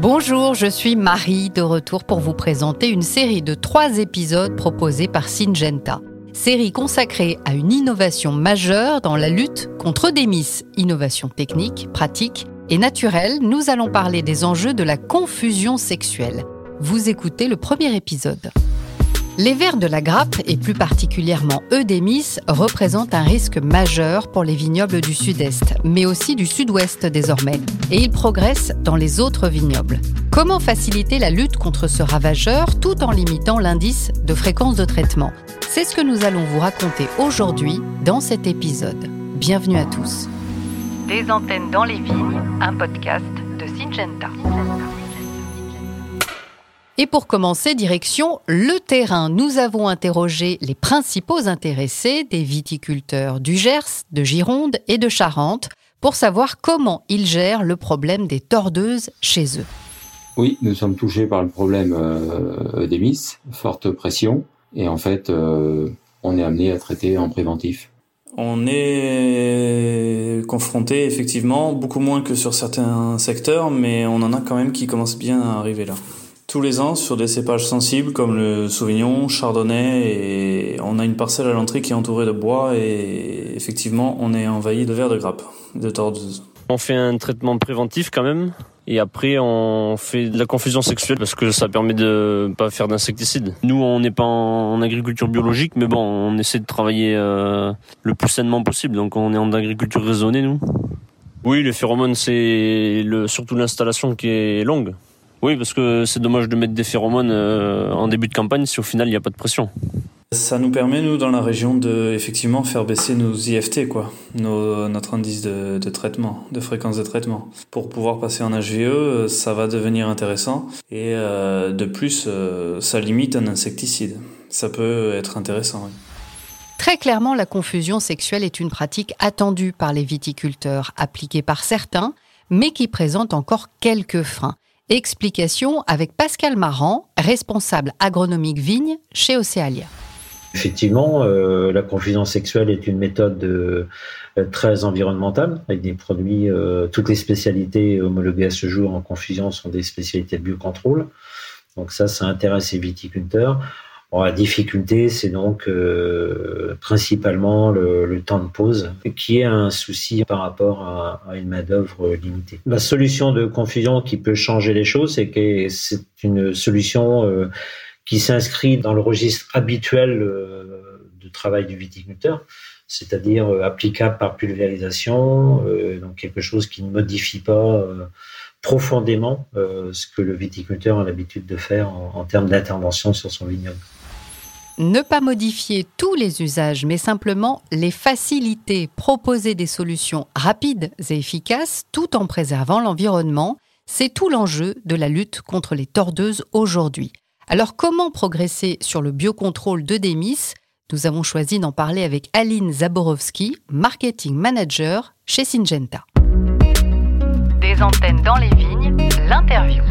Bonjour, je suis Marie de retour pour vous présenter une série de trois épisodes proposés par Syngenta. Série consacrée à une innovation majeure dans la lutte contre des miss. Innovation technique, pratique et naturelle, nous allons parler des enjeux de la confusion sexuelle. Vous écoutez le premier épisode. Les vers de la grappe, et plus particulièrement Eudémis, représentent un risque majeur pour les vignobles du sud-est, mais aussi du sud-ouest désormais, et ils progressent dans les autres vignobles. Comment faciliter la lutte contre ce ravageur tout en limitant l'indice de fréquence de traitement? C'est ce que nous allons vous raconter aujourd'hui dans cet épisode. Bienvenue à tous. Des antennes dans les vignes, un podcast de Syngenta. Et pour commencer, direction le terrain. Nous avons interrogé les principaux intéressés des viticulteurs du Gers, de Gironde et de Charente pour savoir comment ils gèrent le problème des tordeuses chez eux. Oui, nous sommes touchés par le problème euh, des miss, forte pression, et en fait, euh, on est amené à traiter en préventif. On est confronté effectivement beaucoup moins que sur certains secteurs, mais on en a quand même qui commencent bien à arriver là tous les ans sur des cépages sensibles comme le Sauvignon, Chardonnay et on a une parcelle à l'entrée qui est entourée de bois et effectivement on est envahi de vers de grappe, de tordeuses. On fait un traitement préventif quand même et après on fait de la confusion sexuelle parce que ça permet de pas faire d'insecticides. Nous on n'est pas en agriculture biologique mais bon on essaie de travailler euh, le plus sainement possible donc on est en agriculture raisonnée nous. Oui les phéromones c'est surtout l'installation qui est longue. Oui, parce que c'est dommage de mettre des phéromones euh, en début de campagne si au final il n'y a pas de pression. Ça nous permet, nous, dans la région, de effectivement faire baisser nos IFT, quoi, nos, notre indice de, de, traitement, de fréquence de traitement. Pour pouvoir passer en HVE, ça va devenir intéressant. Et euh, de plus, euh, ça limite un insecticide. Ça peut être intéressant. Oui. Très clairement, la confusion sexuelle est une pratique attendue par les viticulteurs, appliquée par certains, mais qui présente encore quelques freins. Explication avec Pascal Marant, responsable agronomique vigne chez Océalia. Effectivement, euh, la confusion sexuelle est une méthode euh, très environnementale, avec des produits, euh, toutes les spécialités homologuées à ce jour en confusion sont des spécialités de biocontrôle. Donc ça, ça intéresse les viticulteurs la difficulté, c'est donc euh, principalement le, temps de pause, qui est un souci par rapport à, une main-d'œuvre limitée. La solution de confusion qui peut changer les choses, c'est que c'est une solution euh, qui s'inscrit dans le registre habituel euh, de travail du viticulteur, c'est-à-dire applicable par pulvérisation, donc quelque chose qui ne modifie pas profondément ce que le viticulteur a l'habitude de faire en, en termes d'intervention sur son vignoble ne pas modifier tous les usages, mais simplement les faciliter, proposer des solutions rapides et efficaces tout en préservant l'environnement, c'est tout l'enjeu de la lutte contre les tordeuses aujourd'hui. Alors comment progresser sur le biocontrôle de Demis? Nous avons choisi d'en parler avec Aline Zaborowski, marketing manager chez Syngenta. Des antennes dans les vignes, l'interview.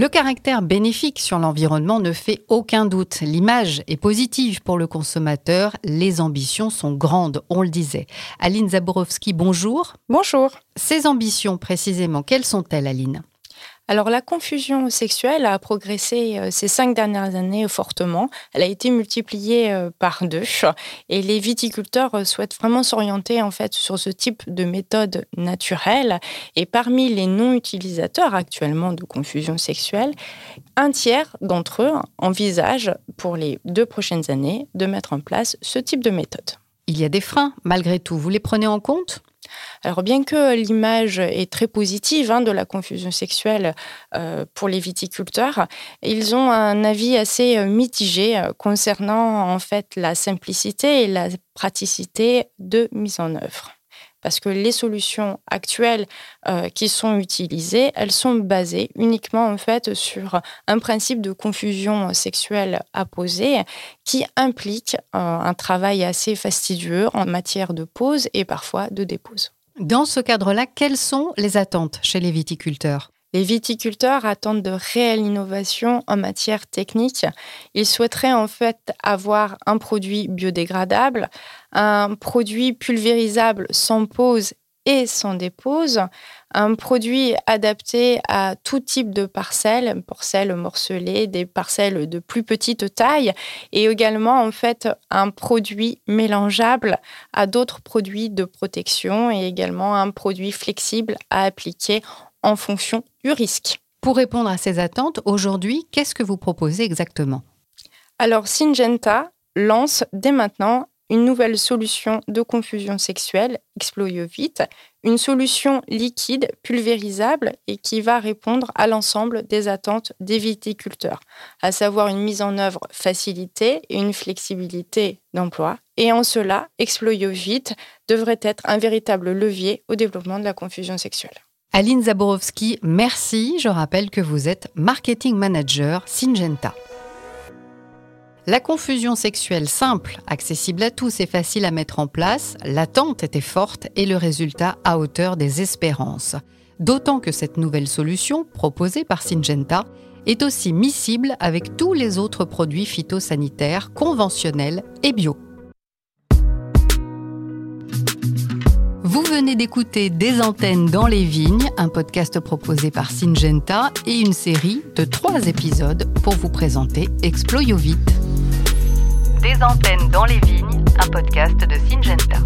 Le caractère bénéfique sur l'environnement ne fait aucun doute. L'image est positive pour le consommateur. Les ambitions sont grandes, on le disait. Aline Zaborowski, bonjour. Bonjour. Ces ambitions, précisément, quelles sont-elles, Aline? Alors la confusion sexuelle a progressé euh, ces cinq dernières années fortement. Elle a été multipliée euh, par deux et les viticulteurs euh, souhaitent vraiment s'orienter en fait sur ce type de méthode naturelle. Et parmi les non-utilisateurs actuellement de confusion sexuelle, un tiers d'entre eux envisagent pour les deux prochaines années de mettre en place ce type de méthode. Il y a des freins malgré tout. Vous les prenez en compte? Alors bien que l'image est très positive hein, de la confusion sexuelle euh, pour les viticulteurs, ils ont un avis assez euh, mitigé euh, concernant en fait la simplicité et la praticité de mise en œuvre parce que les solutions actuelles qui sont utilisées, elles sont basées uniquement en fait sur un principe de confusion sexuelle apposé qui implique un travail assez fastidieux en matière de pause et parfois de dépose. Dans ce cadre-là, quelles sont les attentes chez les viticulteurs? Les viticulteurs attendent de réelles innovations en matière technique. Ils souhaiteraient en fait avoir un produit biodégradable, un produit pulvérisable sans pause et sans dépose, un produit adapté à tout type de parcelles, parcelles morcelées, des parcelles de plus petite taille, et également en fait un produit mélangeable à d'autres produits de protection et également un produit flexible à appliquer en fonction du risque. Pour répondre à ces attentes, aujourd'hui, qu'est-ce que vous proposez exactement? Alors Syngenta lance dès maintenant une nouvelle solution de confusion sexuelle, Exploiovit, une solution liquide, pulvérisable et qui va répondre à l'ensemble des attentes des viticulteurs, à savoir une mise en œuvre facilitée et une flexibilité d'emploi. Et en cela, Exploiovit devrait être un véritable levier au développement de la confusion sexuelle. Aline Zaborowski, merci. Je rappelle que vous êtes marketing manager Syngenta. La confusion sexuelle simple, accessible à tous et facile à mettre en place, l'attente était forte et le résultat à hauteur des espérances. D'autant que cette nouvelle solution, proposée par Syngenta, est aussi miscible avec tous les autres produits phytosanitaires conventionnels et bio. Venez d'écouter Des antennes dans les vignes, un podcast proposé par Syngenta et une série de trois épisodes pour vous présenter Exploiovit. Des antennes dans les vignes, un podcast de Syngenta.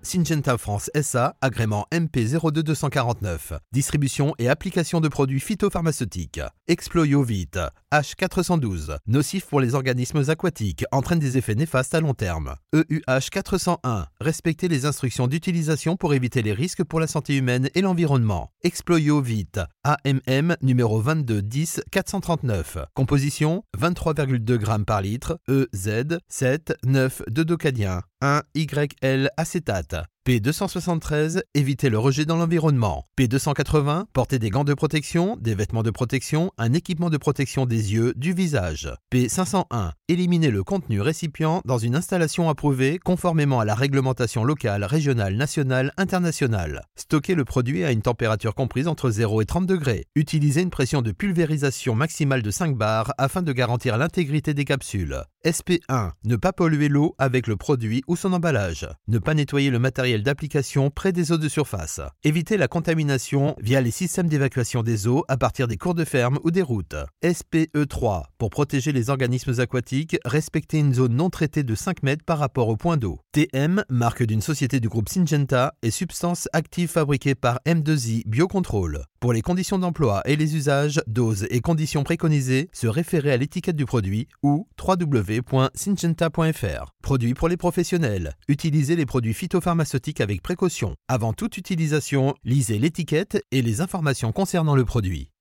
Syngenta France SA, agrément MP02249. Distribution et application de produits phytopharmaceutiques. Exploiovit, H412, nocif pour les organismes aquatiques, entraîne des effets néfastes à long terme. EUH 401, respecter les instructions d'utilisation pour éviter les risques pour la santé humaine et l'environnement. Exploiovit, AMM numéro 2210 439. Composition 23,2 g par litre, EZ 7 9 de docadien. 1YL acétate. P273, éviter le rejet dans l'environnement. P280, porter des gants de protection, des vêtements de protection, un équipement de protection des yeux, du visage. P501, éliminer le contenu récipient dans une installation approuvée conformément à la réglementation locale, régionale, nationale, internationale. Stocker le produit à une température comprise entre 0 et 30 degrés. Utiliser une pression de pulvérisation maximale de 5 bars afin de garantir l'intégrité des capsules. SP1, ne pas polluer l'eau avec le produit ou son emballage. Ne pas nettoyer le matériel d'application près des eaux de surface. Éviter la contamination via les systèmes d'évacuation des eaux à partir des cours de ferme ou des routes. SPE3 pour protéger les organismes aquatiques, respecter une zone non traitée de 5 mètres par rapport au point d'eau. TM, marque d'une société du groupe Syngenta et substance active fabriquée par M2I Biocontrol. Pour les conditions d'emploi et les usages, doses et conditions préconisées, se référer à l'étiquette du produit ou www.syngenta.fr. Produit pour les professionnels. Utilisez les produits phytopharmaceutiques avec précaution. Avant toute utilisation, lisez l'étiquette et les informations concernant le produit.